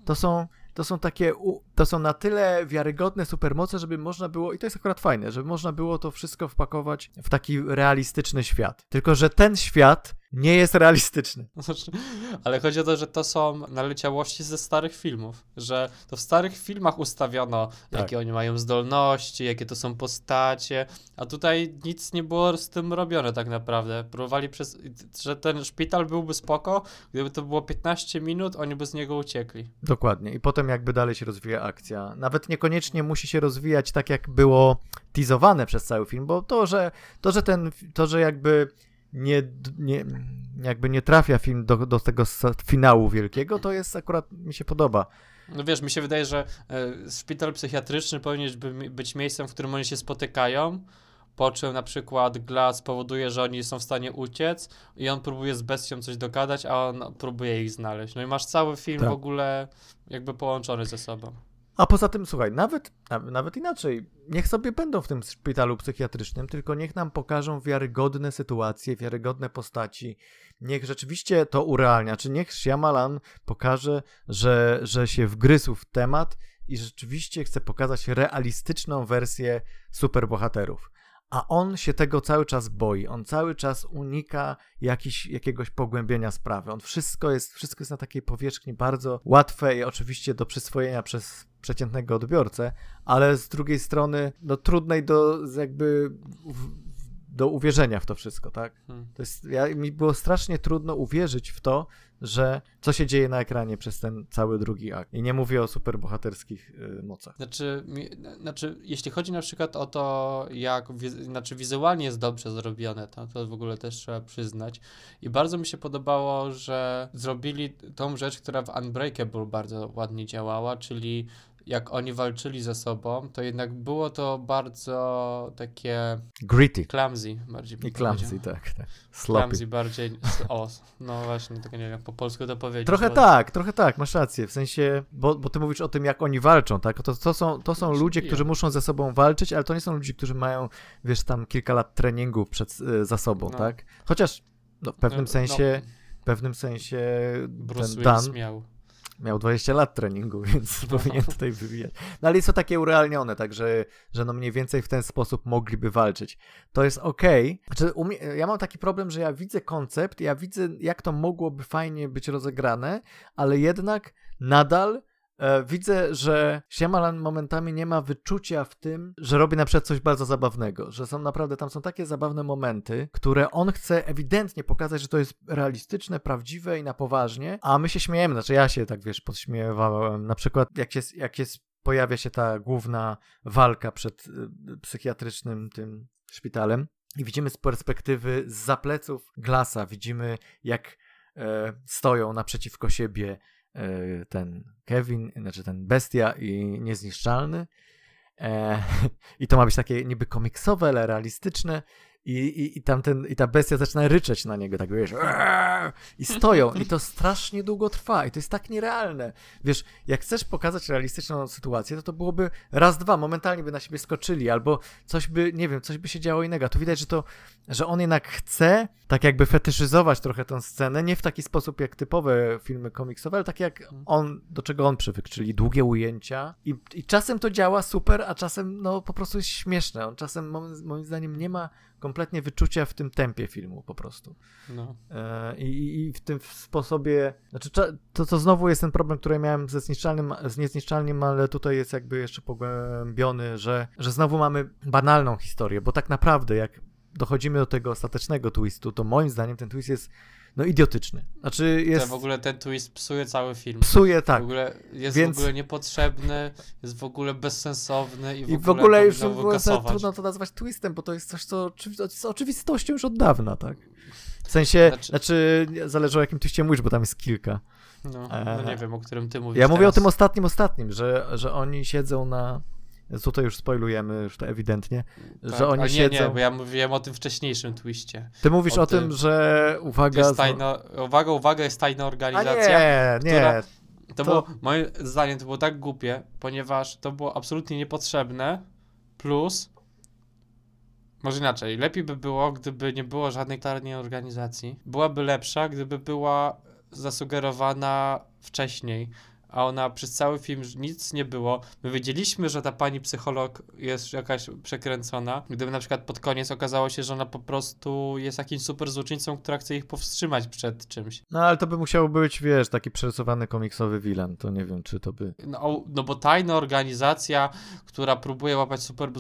To są, to są takie, to są na tyle wiarygodne supermoce, żeby można było, i to jest akurat fajne, żeby można było to wszystko wpakować w taki realistyczny świat. Tylko, że ten świat nie jest realistyczny. Znaczy, ale chodzi o to, że to są naleciałości ze starych filmów. Że to w starych filmach ustawiono, Tak. jakie oni mają zdolności, jakie to są postacie, a tutaj nic nie było z tym robione tak naprawdę. Próbowali przez. że ten szpital byłby spoko, gdyby to było 15 minut, oni by z niego uciekli. Dokładnie. I potem jakby dalej się rozwija akcja. Nawet niekoniecznie musi się rozwijać tak, jak było teasowane przez cały film, bo to, że, to, że ten, to, że jakby nie, nie, jakby nie trafia film do, do tego finału wielkiego, to jest akurat, mi się podoba. No wiesz, mi się wydaje, że e, szpital psychiatryczny powinien by- być miejscem, w którym oni się spotykają, po czym na przykład Glass powoduje, że oni są w stanie uciec i on próbuje z bestią coś dogadać, a on próbuje ich znaleźć. No i masz cały film Tak. w ogóle jakby połączony ze sobą. A poza tym, słuchaj, nawet, naw- nawet inaczej, niech sobie będą w tym szpitalu psychiatrycznym, tylko niech nam pokażą wiarygodne sytuacje, wiarygodne postaci. Niech rzeczywiście to urealnia, czy niech Shyamalan pokaże, że, że się wgryzł w temat i rzeczywiście chce pokazać realistyczną wersję superbohaterów. A on się tego cały czas boi. On cały czas unika jakiś, jakiegoś pogłębienia sprawy. On wszystko jest, wszystko jest na takiej powierzchni bardzo łatwej, oczywiście do przyswojenia przez przeciętnego odbiorcę, ale z drugiej strony no, trudnej do jakby do uwierzenia w to wszystko, tak? Hmm. To jest, ja, mi było strasznie trudno uwierzyć w to, że co się dzieje na ekranie przez ten cały drugi akt. I nie mówię o superbohaterskich y, mocach. Znaczy, mi, znaczy, jeśli chodzi na przykład o to, jak wiz, znaczy wizualnie jest dobrze zrobione, to, to w ogóle też trzeba przyznać. I bardzo mi się podobało, że zrobili tą rzecz, która w Unbreakable bardzo ładnie działała, czyli jak oni walczyli ze sobą, to jednak było to bardzo takie Gritty. clumsy bardziej I clumsy, tak. tak. Sloppy. Clumsy bardziej, o, no właśnie, tego nie wiem jak po polsku to powiedzieć. Trochę bo- tak, trochę tak, masz rację. W sensie, bo, bo ty mówisz o tym, jak oni walczą, tak? To, to, są, to są ludzie, którzy muszą ze sobą walczyć, ale to nie są ludzie, którzy mają, wiesz, tam kilka lat treningu przed, y, za sobą, No. tak? Chociaż no, w pewnym no, sensie, No, w pewnym sensie Bruce ten Dan miał. Miał 20 lat treningu, więc powinien tutaj wywijać. No ale jest to takie urealnione, także że no mniej więcej w ten sposób mogliby walczyć. To jest okej. Znaczy, u mnie- ja mam taki problem, że ja widzę koncept, ja widzę jak to mogłoby fajnie być rozegrane, ale jednak nadal widzę, że Shyamalan momentami nie ma wyczucia w tym, że robi na przykład coś bardzo zabawnego, że są naprawdę, tam są takie zabawne momenty, które on chce ewidentnie pokazać, że to jest realistyczne, prawdziwe i na poważnie, a my się śmiejemy, znaczy ja się tak, wiesz, podśmiewałem, na przykład jak jest, jak jest pojawia się ta główna walka przed y, psychiatrycznym tym szpitalem i widzimy z perspektywy z pleców Glasa, widzimy jak e, stoją naprzeciwko siebie e, ten Kevin, znaczy ten bestia i niezniszczalny. E, I to ma być takie niby komiksowe, ale realistyczne. I, i, i, tamten, I ta bestia zaczyna ryczeć na niego, tak wiesz. I stoją. I to strasznie długo trwa. I to jest tak nierealne. Wiesz, jak chcesz pokazać realistyczną sytuację, to to byłoby raz, dwa, momentalnie by na siebie skoczyli, albo coś by, nie wiem, coś by się działo innego. Tu widać, że to, że on jednak chce tak jakby fetyszyzować trochę tę scenę, nie w taki sposób jak typowe filmy komiksowe, ale tak jak on, do czego on przywykł, czyli długie ujęcia i, i czasem to działa super, a czasem no po prostu jest śmieszne. On czasem moim, moim zdaniem nie ma kompletnie wyczucia w tym tempie filmu po prostu. No. E, I, I w tym sposobie, znaczy to, to znowu jest ten problem, który miałem ze zniszczalnym, z niezniszczalnym, ale tutaj jest jakby jeszcze pogłębiony, że, że znowu mamy banalną historię, bo tak naprawdę jak dochodzimy do tego ostatecznego twistu, to moim zdaniem ten twist jest no idiotyczny. Znaczy jest... To w ogóle ten twist psuje cały film. Psuje, tak. W ogóle jest Więc... w ogóle niepotrzebny, jest w ogóle bezsensowny i w, I w ogóle, już w ogóle trudno to nazwać twistem, bo to jest coś, co jest oczywistością już od dawna, tak? W sensie, znaczy, znaczy zależy o jakim twiście mówisz, bo tam jest kilka. No, no nie e, wiem, o którym ty mówisz Ja mówię teraz. o tym ostatnim, ostatnim, że, że oni siedzą na Tutaj już spoilujemy, już to ewidentnie, tak, że oni nie, siedzą... Nie, bo ja mówiłem o tym wcześniejszym twiście. Ty mówisz o, o tym, że uwaga... Jest tajna, uwaga, uwaga, jest tajna organizacja, A nie, nie. Która... To, to było, moim zdaniem, to było tak głupie, ponieważ to było absolutnie niepotrzebne, plus, może inaczej, lepiej by było, gdyby nie było żadnej tajnej organizacji. Byłaby lepsza, gdyby była zasugerowana wcześniej, a ona przez cały film nic nie było. My wiedzieliśmy, że ta pani psycholog jest jakaś przekręcona. Gdyby na przykład pod koniec okazało się, że ona po prostu jest jakimś super złoczyńcą, która chce ich powstrzymać przed czymś. No ale to by musiał być, wiesz, taki przerysowany komiksowy villain. To nie wiem, czy to by... No, no bo tajna organizacja, która próbuje łapać super,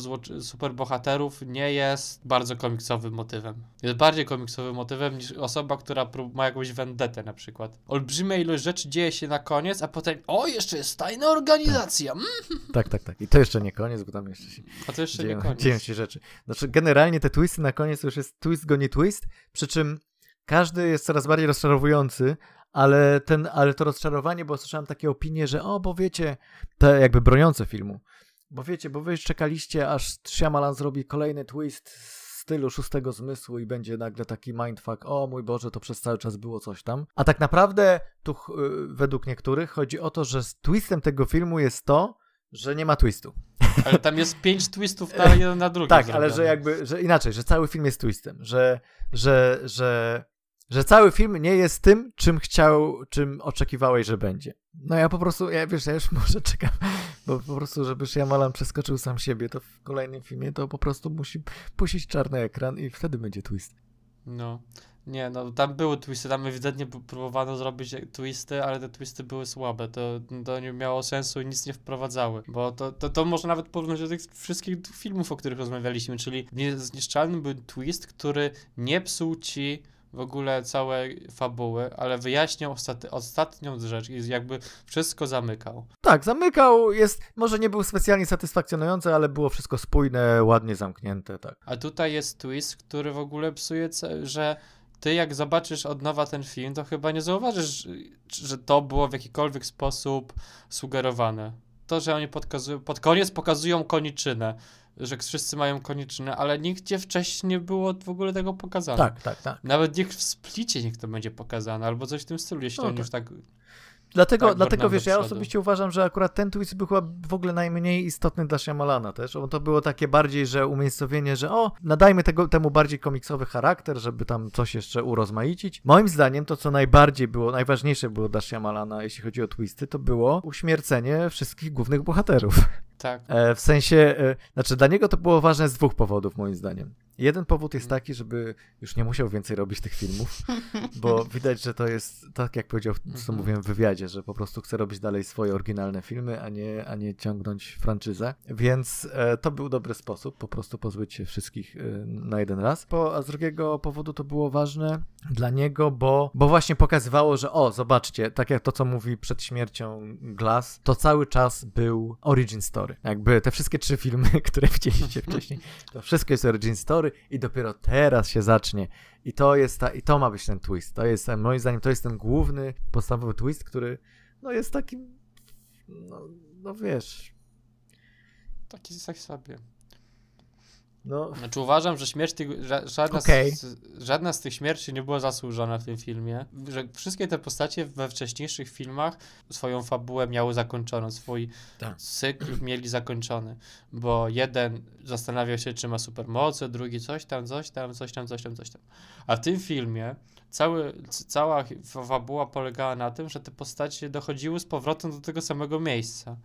super bohaterów, nie jest bardzo komiksowym motywem. Jest bardziej komiksowym motywem niż osoba, która ma jakąś vendetę na przykład. Olbrzymia ilość rzeczy dzieje się na koniec, a potem o, jeszcze jest tajna organizacja. Tak. Mm. tak, tak, tak. I to jeszcze nie koniec, bo tam jeszcze się A to jeszcze dzieją, nie koniec. dzieją się rzeczy. Znaczy, generalnie te twisty na koniec to już jest twist go nie twist, przy czym każdy jest coraz bardziej rozczarowujący, ale, ten, ale to rozczarowanie, bo słyszałem takie opinie, że o, bo wiecie, te jakby broniące filmu, bo wiecie, bo wy czekaliście, aż Shyamalan zrobi kolejny twist stylu szóstego zmysłu i będzie nagle taki mindfuck, o mój Boże, to przez cały czas było coś tam. A tak naprawdę tu y, według niektórych chodzi o to, że twistem tego filmu jest to, że nie ma twistu. Ale tam jest pięć twistów na jeden na drugi. tak, ale że jakby, że inaczej, że cały film jest twistem, że, że, że że cały film nie jest tym, czym chciał, czym oczekiwałeś, że będzie. No ja po prostu, ja wiesz, ja już może czekam, bo po prostu, żeby Shyamalan przeskoczył sam siebie, to w kolejnym filmie to po prostu musi puścić czarny ekran i wtedy będzie twist. No. Nie, no tam były twisty, tam ewidentnie próbowano zrobić twisty, ale te twisty były słabe, to, to nie miało sensu i nic nie wprowadzały, bo to, to, to może nawet porównać do tych wszystkich filmów, o których rozmawialiśmy, czyli niezniszczalny był twist, który nie psuł ci w ogóle całej fabuły, ale wyjaśniał ostatni, ostatnią rzecz i jakby wszystko zamykał. Tak, zamykał, jest, może nie był specjalnie satysfakcjonujący, ale było wszystko spójne, ładnie zamknięte, tak. A tutaj jest twist, który w ogóle psuje, że ty jak zobaczysz od nowa ten film, to chyba nie zauważysz, że to było w jakikolwiek sposób sugerowane. To, że oni pod koniec pokazują koniczynę, że wszyscy mają konieczne, ale nigdzie wcześniej nie było w ogóle tego pokazane. Tak, tak, tak. Nawet niech w splicie niech to będzie pokazane, albo coś w tym stylu, jeśli no, oni już tak Dlatego, tak, dlatego wiesz, ja osobiście uważam, że akurat ten twist był chyba w ogóle najmniej istotny dla Shyamalana też. Bo to było takie bardziej, że umiejscowienie, że o, nadajmy tego, temu bardziej komiksowy charakter, żeby tam coś jeszcze urozmaicić. Moim zdaniem to, co najbardziej było, najważniejsze było dla Shyamalana, jeśli chodzi o twisty, to było uśmiercenie wszystkich głównych bohaterów. Tak. E, w sensie, e, znaczy dla niego to było ważne z dwóch powodów, moim zdaniem. Jeden powód jest taki, żeby już nie musiał więcej robić tych filmów, bo widać, że to jest, tak jak powiedział, co mhm. mówiłem w wywiadzie, że po prostu chce robić dalej swoje oryginalne filmy, a nie, a nie ciągnąć franczyzę. Więc e, to był dobry sposób, po prostu pozbyć się wszystkich e, na jeden raz. Po, a z drugiego powodu to było ważne dla niego, bo, bo właśnie pokazywało, że o, zobaczcie, tak jak to, co mówi przed śmiercią Glass, to cały czas był origin story. Jakby te wszystkie trzy filmy, które widzieliście wcześniej, to wszystko jest origin story, i dopiero teraz się zacznie. I to jest ta, i to ma być ten twist. To jest, moim zdaniem, to jest ten główny, podstawowy twist, który no jest takim, no, no wiesz... Taki tak sobie. No. Znaczy uważam, że śmierć tych, żadna, okay. z, żadna z tych śmierci nie była zasłużona w tym filmie. Że wszystkie te postacie we wcześniejszych filmach swoją fabułę miały zakończoną, swój tak. cykl mieli zakończony. Bo jeden zastanawiał się, czy ma supermoce, drugi coś tam, coś tam, coś tam, coś tam, coś tam. A w tym filmie cały, cała fabuła polegała na tym, że te postacie dochodziły z powrotem do tego samego miejsca.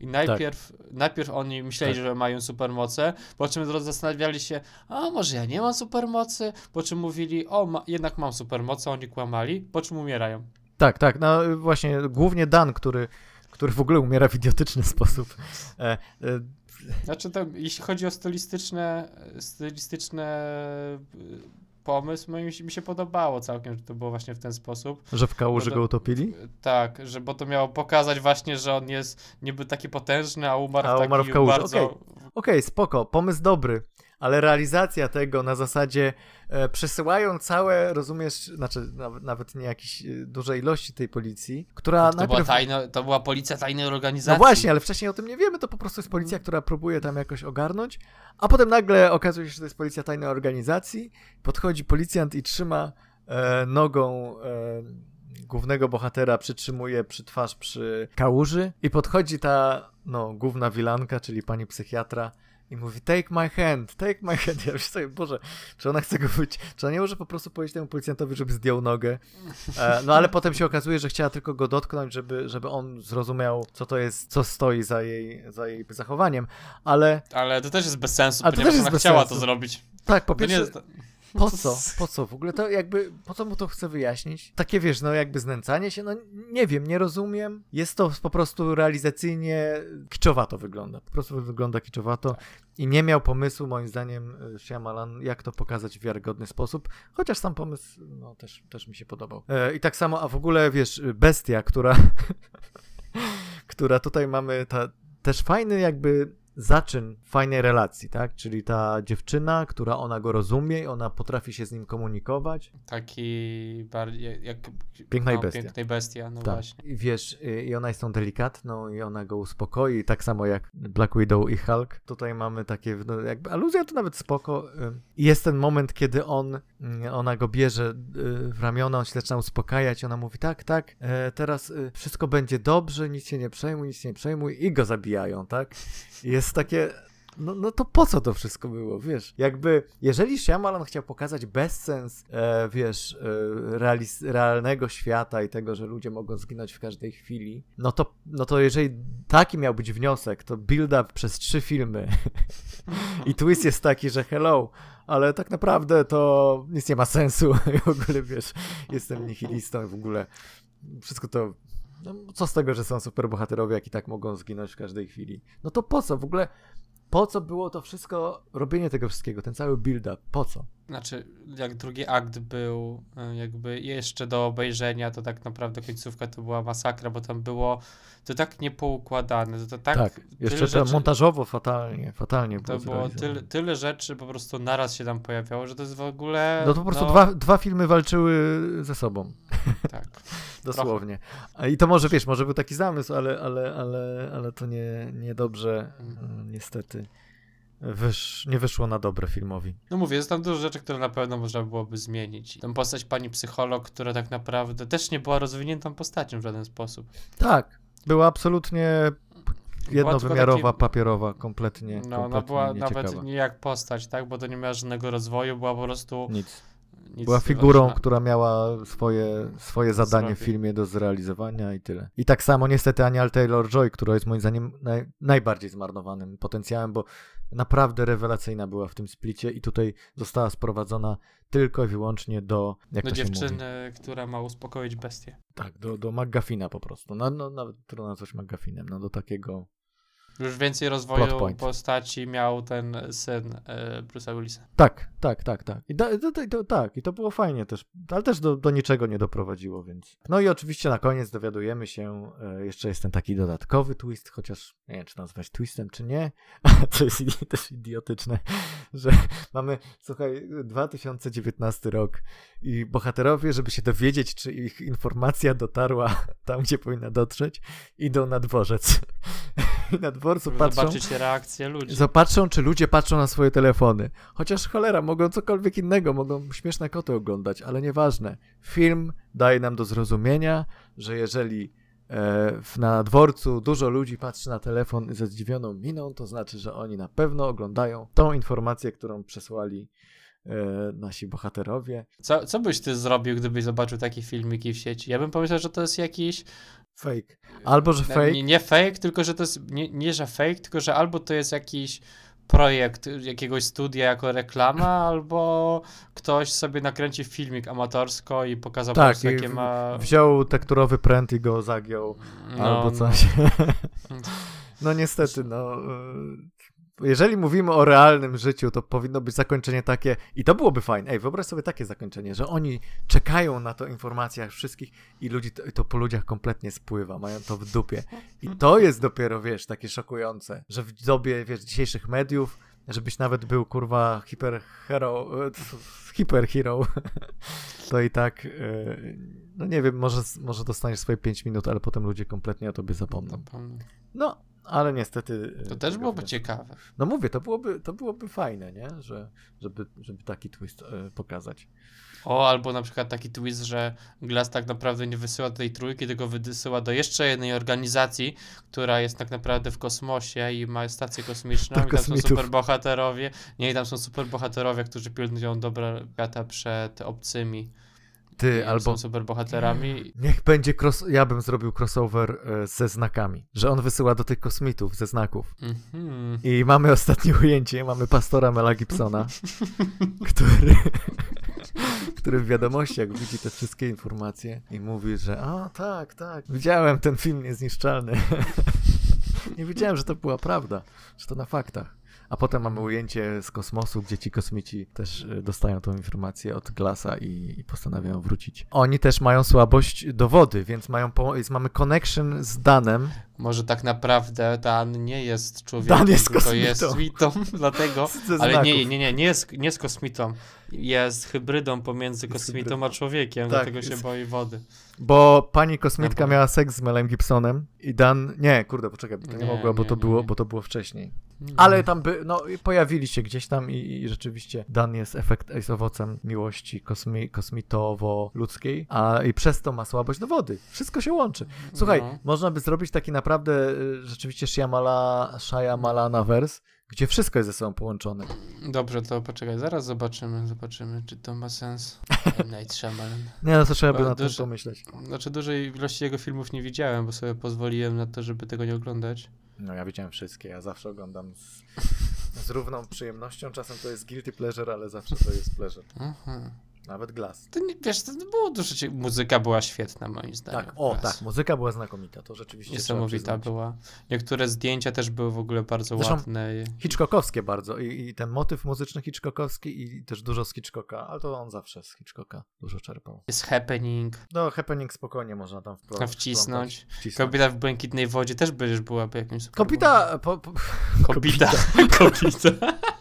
I najpierw, tak. najpierw oni myśleli, tak. że mają supermoce, po czym zastanawiali się, a może ja nie mam supermocy, po czym mówili, o, ma, jednak mam supermoce, oni kłamali, po czym umierają. Tak, tak, no właśnie, głównie Dan, który, który w ogóle umiera w idiotyczny sposób. E, e, znaczy, to, jeśli chodzi o stylistyczne, stylistyczne pomysł mi, mi się podobało całkiem, że to było właśnie w ten sposób. Że w kałuży go utopili? Tak, że bo to miało pokazać właśnie, że on jest niby taki potężny, a umarł, a umarł w kałuży. bardzo... Okej, okay. okay, spoko, pomysł dobry ale realizacja tego na zasadzie e, przesyłają całe, rozumiesz, znaczy nawet, nawet nie jakiejś e, dużej ilości tej policji, która to najpierw... Była tajna, to była policja tajnej organizacji. No właśnie, ale wcześniej o tym nie wiemy, to po prostu jest policja, która próbuje tam jakoś ogarnąć, a potem nagle okazuje się, że to jest policja tajnej organizacji, podchodzi policjant i trzyma e, nogą... E, głównego bohatera przytrzymuje przy twarz przy kałuży i podchodzi ta, no, główna wilanka, czyli pani psychiatra i mówi take my hand, take my hand. Ja myślę sobie, Boże, czy ona chce go być, czy ona nie może po prostu powiedzieć temu policjantowi, żeby zdjął nogę. E, no ale potem się okazuje, że chciała tylko go dotknąć, żeby, żeby on zrozumiał, co to jest, co stoi za jej, za jej zachowaniem, ale... Ale to też jest bez sensu, ponieważ ona chciała sensu. to zrobić. Tak, po pierwsze... Po co? Po co? W ogóle to jakby, po co mu to chce wyjaśnić? Takie wiesz, no jakby znęcanie się, no nie wiem, nie rozumiem. Jest to po prostu realizacyjnie kiczowato wygląda. Po prostu wygląda kiczowato tak. i nie miał pomysłu, moim zdaniem, e, Shyamalan, jak to pokazać w wiarygodny sposób. Chociaż sam pomysł, no też, też mi się podobał. E, I tak samo, a w ogóle wiesz, bestia, która, która tutaj mamy, ta też fajny jakby zaczyn fajnej relacji, tak? Czyli ta dziewczyna, która ona go rozumie i ona potrafi się z nim komunikować. Taki bardziej jak piękna no, i bestia. Piękna i bestia, no tak. właśnie. I wiesz, i ona jest tą delikatną i ona go uspokoi, tak samo jak Black Widow i Hulk. Tutaj mamy takie, no, jakby aluzja to nawet spoko. I jest ten moment, kiedy on, mm, ona go bierze y, w ramiona, on się zaczyna uspokajać, ona mówi tak, tak, e, teraz y, wszystko będzie dobrze, nic się nie przejmuj, nic się nie przejmuj i go zabijają, tak? Jest takie, no, no to po co to wszystko było, wiesz? Jakby, jeżeli Shyamalan chciał pokazać bezsens, e, wiesz, e, realnego świata i tego, że ludzie mogą zginąć w każdej chwili, no to, no to jeżeli taki miał być wniosek, to build-up przez trzy filmy i twist jest taki, że hello, ale tak naprawdę to nic nie ma sensu i w ogóle, wiesz, jestem nihilistą i w ogóle wszystko to no, co z tego, że są superbohaterowie, jak i tak mogą zginąć w każdej chwili? No to po co? W ogóle po co było to wszystko, robienie tego wszystkiego, ten cały build-up? Po co? Znaczy, jak drugi akt był e, jakby jeszcze do obejrzenia, to tak naprawdę końcówka to była masakra, bo tam było to tak niepoukładane, to, to tak... Tak, jeszcze rzeczy, montażowo fatalnie, fatalnie To było tyle, tyle rzeczy po prostu naraz się tam pojawiało, że to jest w ogóle... No to po prostu no... dwa, dwa filmy walczyły ze sobą. Tak. Dosłownie. I to może, wiesz, może był taki zamysł, ale, ale, ale, ale to nie, niedobrze mhm. niestety wysz, nie wyszło na dobre filmowi. No mówię, jest tam dużo rzeczy, które na pewno można byłoby zmienić. Tę postać pani psycholog, która tak naprawdę też nie była rozwiniętą postacią w żaden sposób. Tak, była absolutnie jednowymiarowa, taki... papierowa, kompletnie. No, kompletnie no była nawet nie jak postać, tak, bo to nie miała żadnego rozwoju, była po prostu... Nic była figurą, która miała swoje, swoje zadanie w filmie do zrealizowania i tyle. I tak samo niestety Ania Taylor-Joy, która jest moim zdaniem naj, najbardziej zmarnowanym potencjałem, bo naprawdę rewelacyjna była w tym splicie i tutaj została sprowadzona tylko i wyłącznie do jak do dziewczyny, która ma uspokoić bestię. Tak, do, do McGuffina po prostu. No, no, nawet trudno nazwać McGuffinem, no do takiego już więcej rozwoju postaci miał ten syn e, Bruce'a Willisa. Tak, tak, tak, tak. I, da, to, to, tak. I to było fajnie też, ale też do, do niczego nie doprowadziło, więc. No i oczywiście na koniec dowiadujemy się, e, jeszcze jest ten taki dodatkowy twist, chociaż nie wiem, czy nazwać twistem, czy nie, to jest też idiotyczne, że mamy, słuchaj, 2019 rok i bohaterowie, żeby się dowiedzieć, czy ich informacja dotarła tam, gdzie powinna dotrzeć, idą na dworzec. na dworcu patrzą. Zobaczyć reakcję ludzi. Zobaczą, czy ludzie patrzą na swoje telefony. Chociaż cholera, mogą cokolwiek innego, mogą śmieszne koty oglądać, ale nieważne. Film daje nam do zrozumienia, że jeżeli e, na dworcu dużo ludzi patrzy na telefon ze zdziwioną miną, to znaczy, że oni na pewno oglądają tą informację, którą przesłali e, nasi bohaterowie. Co, co byś ty zrobił, gdybyś zobaczył takie filmiki w sieci? Ja bym pomyślał, że to jest jakiś Fake. Albo, że fake. Nie, nie fake, tylko że to jest, nie, nie że fake, tylko że albo to jest jakiś projekt jakiegoś studia jako reklama, albo ktoś sobie nakręci filmik amatorsko i pokazał Tak, po prostu, jakie ma... Wziął tekturowy pręt i go zagiął. no, albo no. coś. No niestety, no. Jeżeli mówimy o realnym życiu, to powinno być zakończenie takie, i to byłoby fajne. Ej, wyobraź sobie takie zakończenie, że oni czekają na to informacjach wszystkich i ludzi to, to po ludziach kompletnie spływa, mają to w dupie. I to jest dopiero, wiesz, takie szokujące, że w dobie, wiesz, dzisiejszych mediów, żebyś nawet był, kurwa, hiperhero, e, hiperhero, to i tak, y, no nie wiem, może, może dostaniesz swoje 5 minut, ale potem ludzie kompletnie o tobie zapomną. No, ale niestety. To e, też tego byłoby wniosku- ciekawe. No mówię, to byłoby, to byłoby fajne, nie? Że, żeby, żeby taki twist e, pokazać. O, albo na przykład taki twist, że Glass tak naprawdę nie wysyła tej trójki, tylko wysyła do jeszcze jednej organizacji, która jest tak naprawdę w kosmosie i ma stację kosmiczną i tam są superbohaterowie. Nie, i tam są superbohaterowie, którzy pilnują dobra świata przed obcymi. Ty, albo Są superbohaterami. niech będzie cross... Ja bym zrobił crossover e, ze znakami, że on wysyła do tych kosmitów ze znaków. Mhm. I mamy ostatnie ujęcie, mamy pastora Mela Gibsona, który, który w wiadomościach widzi te wszystkie informacje i mówi, że o tak, tak, widziałem ten film niezniszczalny. Nie wiedziałem, że to była prawda, że to na faktach. A potem mamy ujęcie z kosmosu, gdzie ci kosmici też y, dostają tą informację od Glasa i, i postanawiają wrócić. Oni też mają słabość do wody, więc mają mamy connection z Danem. Może tak naprawdę Dan nie jest człowiekiem, Dan jest tylko kosmitą. jest kosmitą, dlatego... Ale nie, nie, nie, nie jest, nie jest kosmitą. Jest hybrydą pomiędzy kosmitą a człowiekiem, Tak, dlatego się jest- boi wody. Bo pani kosmitka Dobra. miała seks z Melem Gibsonem i Dan. Nie, kurde, poczekaj, bo to nie, Nie, mogła, bo nie, to było, bo to było wcześniej. Ale tam by, no pojawili się gdzieś tam i, i rzeczywiście Dan jest efekt, jest owocem miłości kosmi, kosmitowo-ludzkiej, a i przez to ma słabość do wody. Wszystko się łączy. Słuchaj, No. można by zrobić taki naprawdę y, rzeczywiście Shyamala, Shyamalana vers, gdzie wszystko jest ze sobą połączone. Dobrze, to poczekaj, zaraz zobaczymy, zobaczymy, czy to ma sens. Night Shyamalan. Nie, no to trzeba by na duży- pomyśleć. Znaczy dużej ilości jego filmów nie widziałem, bo sobie pozwoliłem na to, żeby tego nie oglądać. No ja widziałem wszystkie, ja zawsze oglądam z, z równą przyjemnością. Czasem to jest guilty pleasure, ale zawsze to jest pleasure. Aha. Nawet Glass. To nie, wiesz, to było dużo, muzyka była świetna moim zdaniem. Tak, o tak, muzyka była znakomita, to rzeczywiście Niesamowita była. Niektóre zdjęcia też były w ogóle bardzo Zresztą- ładne. Hitchcockowskie bardzo I, i ten motyw muzyczny Hitchcockowski i też dużo z Hitchcocka, ale to on zawsze z Hitchcocka dużo czerpał. Jest happening, No, happening spokojnie można tam wplątać. wcisnąć. wcisnąć. Kobieta w błękitnej wodzie też będziesz byłaby jakimś Kobita, po, po, Kobita. Kobita.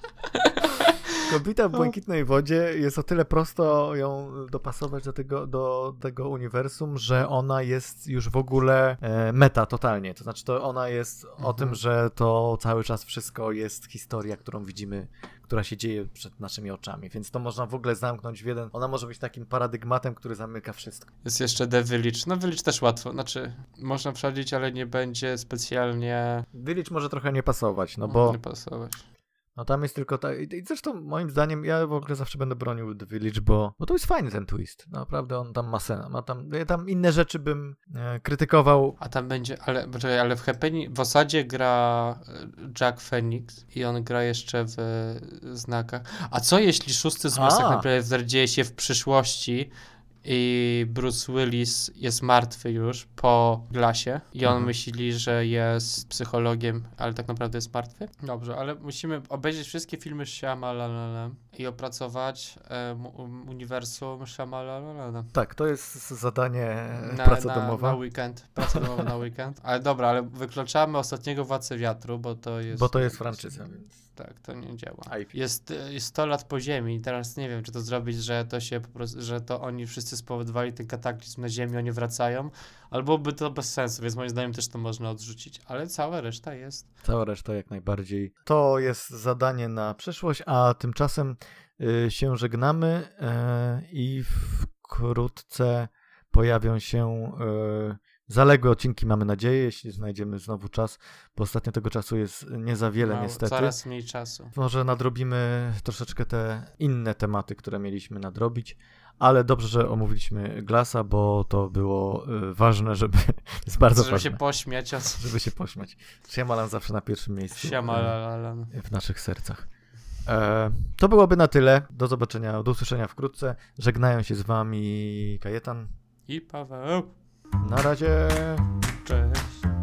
kobita w błękitnej wodzie jest o tyle prosto ją dopasować do tego, do tego uniwersum, że ona jest już w ogóle e, meta totalnie. To znaczy, to ona jest o Mhm. tym, że to cały czas wszystko jest historia, którą widzimy, która się dzieje przed naszymi oczami. Więc to można w ogóle zamknąć w jeden. Ona może być takim paradygmatem, który zamyka wszystko. Jest jeszcze The Village. No Village też łatwo, znaczy można przechodzić, ale nie będzie specjalnie Village może trochę nie pasować, no bo nie pasować. No tam jest tylko ta. I zresztą moim zdaniem ja w ogóle zawsze będę bronił The Village, bo, bo to jest fajny ten twist. Naprawdę on tam ma sens. Ma tam, ja tam inne rzeczy bym e, krytykował. A tam będzie, ale, poczekaj, ale w Happening, w osadzie gra e, Jack Phoenix i on gra jeszcze w e, znakach. A co jeśli szósty tak A. naprawdę dzieje się w przyszłości i Bruce Willis jest martwy już po glasie i on Mhm. myśli, że jest psychologiem, ale tak naprawdę jest martwy? Dobrze, ale musimy obejrzeć wszystkie filmy Shyamalan i opracować e, mu- uniwersum Shyamalan. Tak, to jest zadanie Na, praca na, domowa. Na weekend. Praca domowa na weekend. Ale dobra, ale wykluczamy ostatniego Władcę Wiatru, bo to jest... Bo to jest franczyza, więc. Tak, to nie działa. IP. Jest, e, jest 100 lat po ziemi i teraz nie wiem, czy to zrobić, że to się po prostu, że to oni wszyscy spowodowali ten kataklizm na ziemi, oni wracają, albo by to bez sensu, więc moim zdaniem też to można odrzucić, ale cała reszta jest. Cała reszta jak najbardziej. To jest zadanie na przyszłość, a tymczasem się żegnamy y, i wkrótce pojawią się y, zaległe odcinki mamy nadzieję, jeśli znajdziemy znowu czas, bo ostatnio tego czasu jest nie za wiele No, niestety. Coraz mniej czasu. Może nadrobimy troszeczkę te inne tematy, które mieliśmy nadrobić, ale dobrze, że omówiliśmy Glasa, bo to było y, ważne, żeby. jest bardzo Żeby ważne. się pośmiać Żeby się pośmiać. Shyamalan zawsze na pierwszym miejscu. Siamalalan. y, W naszych sercach. E, to byłoby na tyle. Do zobaczenia, do usłyszenia wkrótce. Żegnają się z wami Kajetan. I Paweł. Na razie. Cześć.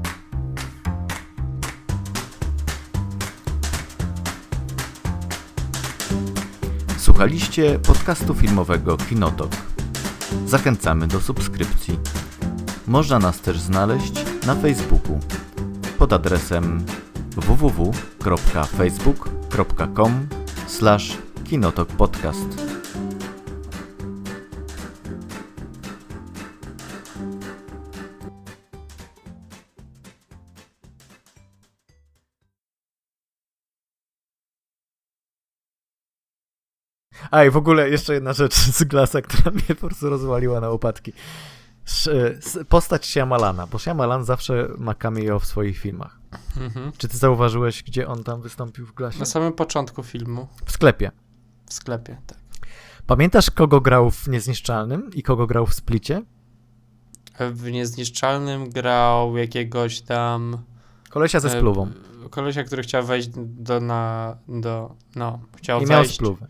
Słuchaliście podcastu filmowego Kinotok. Zachęcamy do subskrypcji. Można nas też znaleźć na Facebooku pod adresem www.facebook.com/kinotokpodcast. A i w ogóle jeszcze jedna rzecz z Glasa, która mnie po prostu rozwaliła na łopatki. Postać Shyamalana, bo Shyamalan zawsze ma cameo w swoich filmach. Mhm. Czy ty zauważyłeś, gdzie on tam wystąpił w Glasie? Na samym początku filmu. W sklepie. W sklepie, tak. Pamiętasz, kogo grał w Niezniszczalnym i kogo grał w Splicie? W Niezniszczalnym grał jakiegoś tam... Kolesia ze e, spluwą. Kolesia, który chciał wejść do na... do... no, chciał I miał spluwę.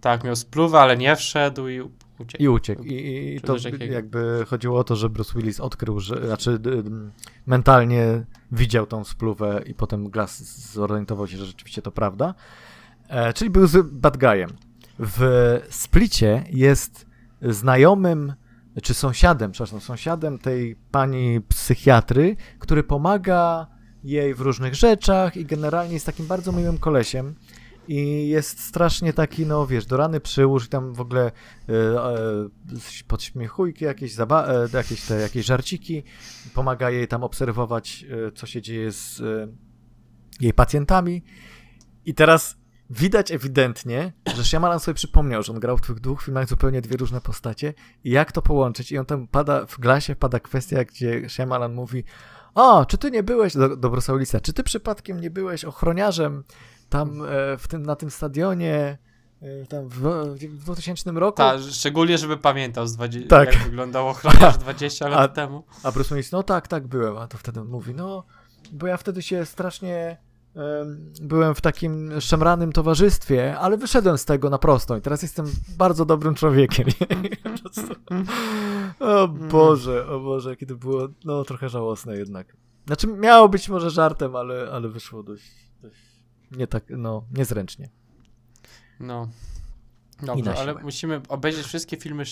Tak, miał spluwę, ale nie wszedł i uciekł. I uciekł. I, i, to jakby chodziło o to, że Bruce Willis odkrył, że, znaczy d- d- mentalnie widział tą spluwę i potem Glass zorientował się, że rzeczywiście to prawda. E, czyli był z bad guyem. W Splicie jest znajomym, czy sąsiadem, przepraszam, sąsiadem tej pani psychiatry, który pomaga jej w różnych rzeczach i generalnie jest takim bardzo miłym kolesiem. I jest strasznie taki, no wiesz, do rany przyłóż i tam w ogóle e, e, podśmiechujki, jakieś, zaba- e, jakieś, te, jakieś żarciki. Pomaga jej tam obserwować, e, co się dzieje z e, jej pacjentami. I teraz widać ewidentnie, że Shyamalan sobie przypomniał, że on grał w tych dwóch filmach zupełnie dwie różne postacie i jak to połączyć. I on tam pada, w glasie pada kwestia, gdzie Shyamalan mówi o, czy ty nie byłeś, do, do czy ty przypadkiem nie byłeś ochroniarzem tam e, w tym, na tym stadionie e, tam w, w 2000 roku? Tak, szczególnie, żeby pamiętał, z 20, Tak. jak wyglądał ochroniarz 20 lat A- temu. A Bruce Willis, no tak, tak byłem. A to wtedy mówi, no, bo ja wtedy się strasznie em, byłem w takim szemranym towarzystwie, ale wyszedłem z tego na prostą i teraz jestem bardzo dobrym człowiekiem. O Boże, o Boże, jakie to było, no trochę żałosne jednak. Znaczy miało być może żartem, ale, ale wyszło dość nie tak, no, niezręcznie. No. Dobrze, ale musimy obejrzeć wszystkie filmy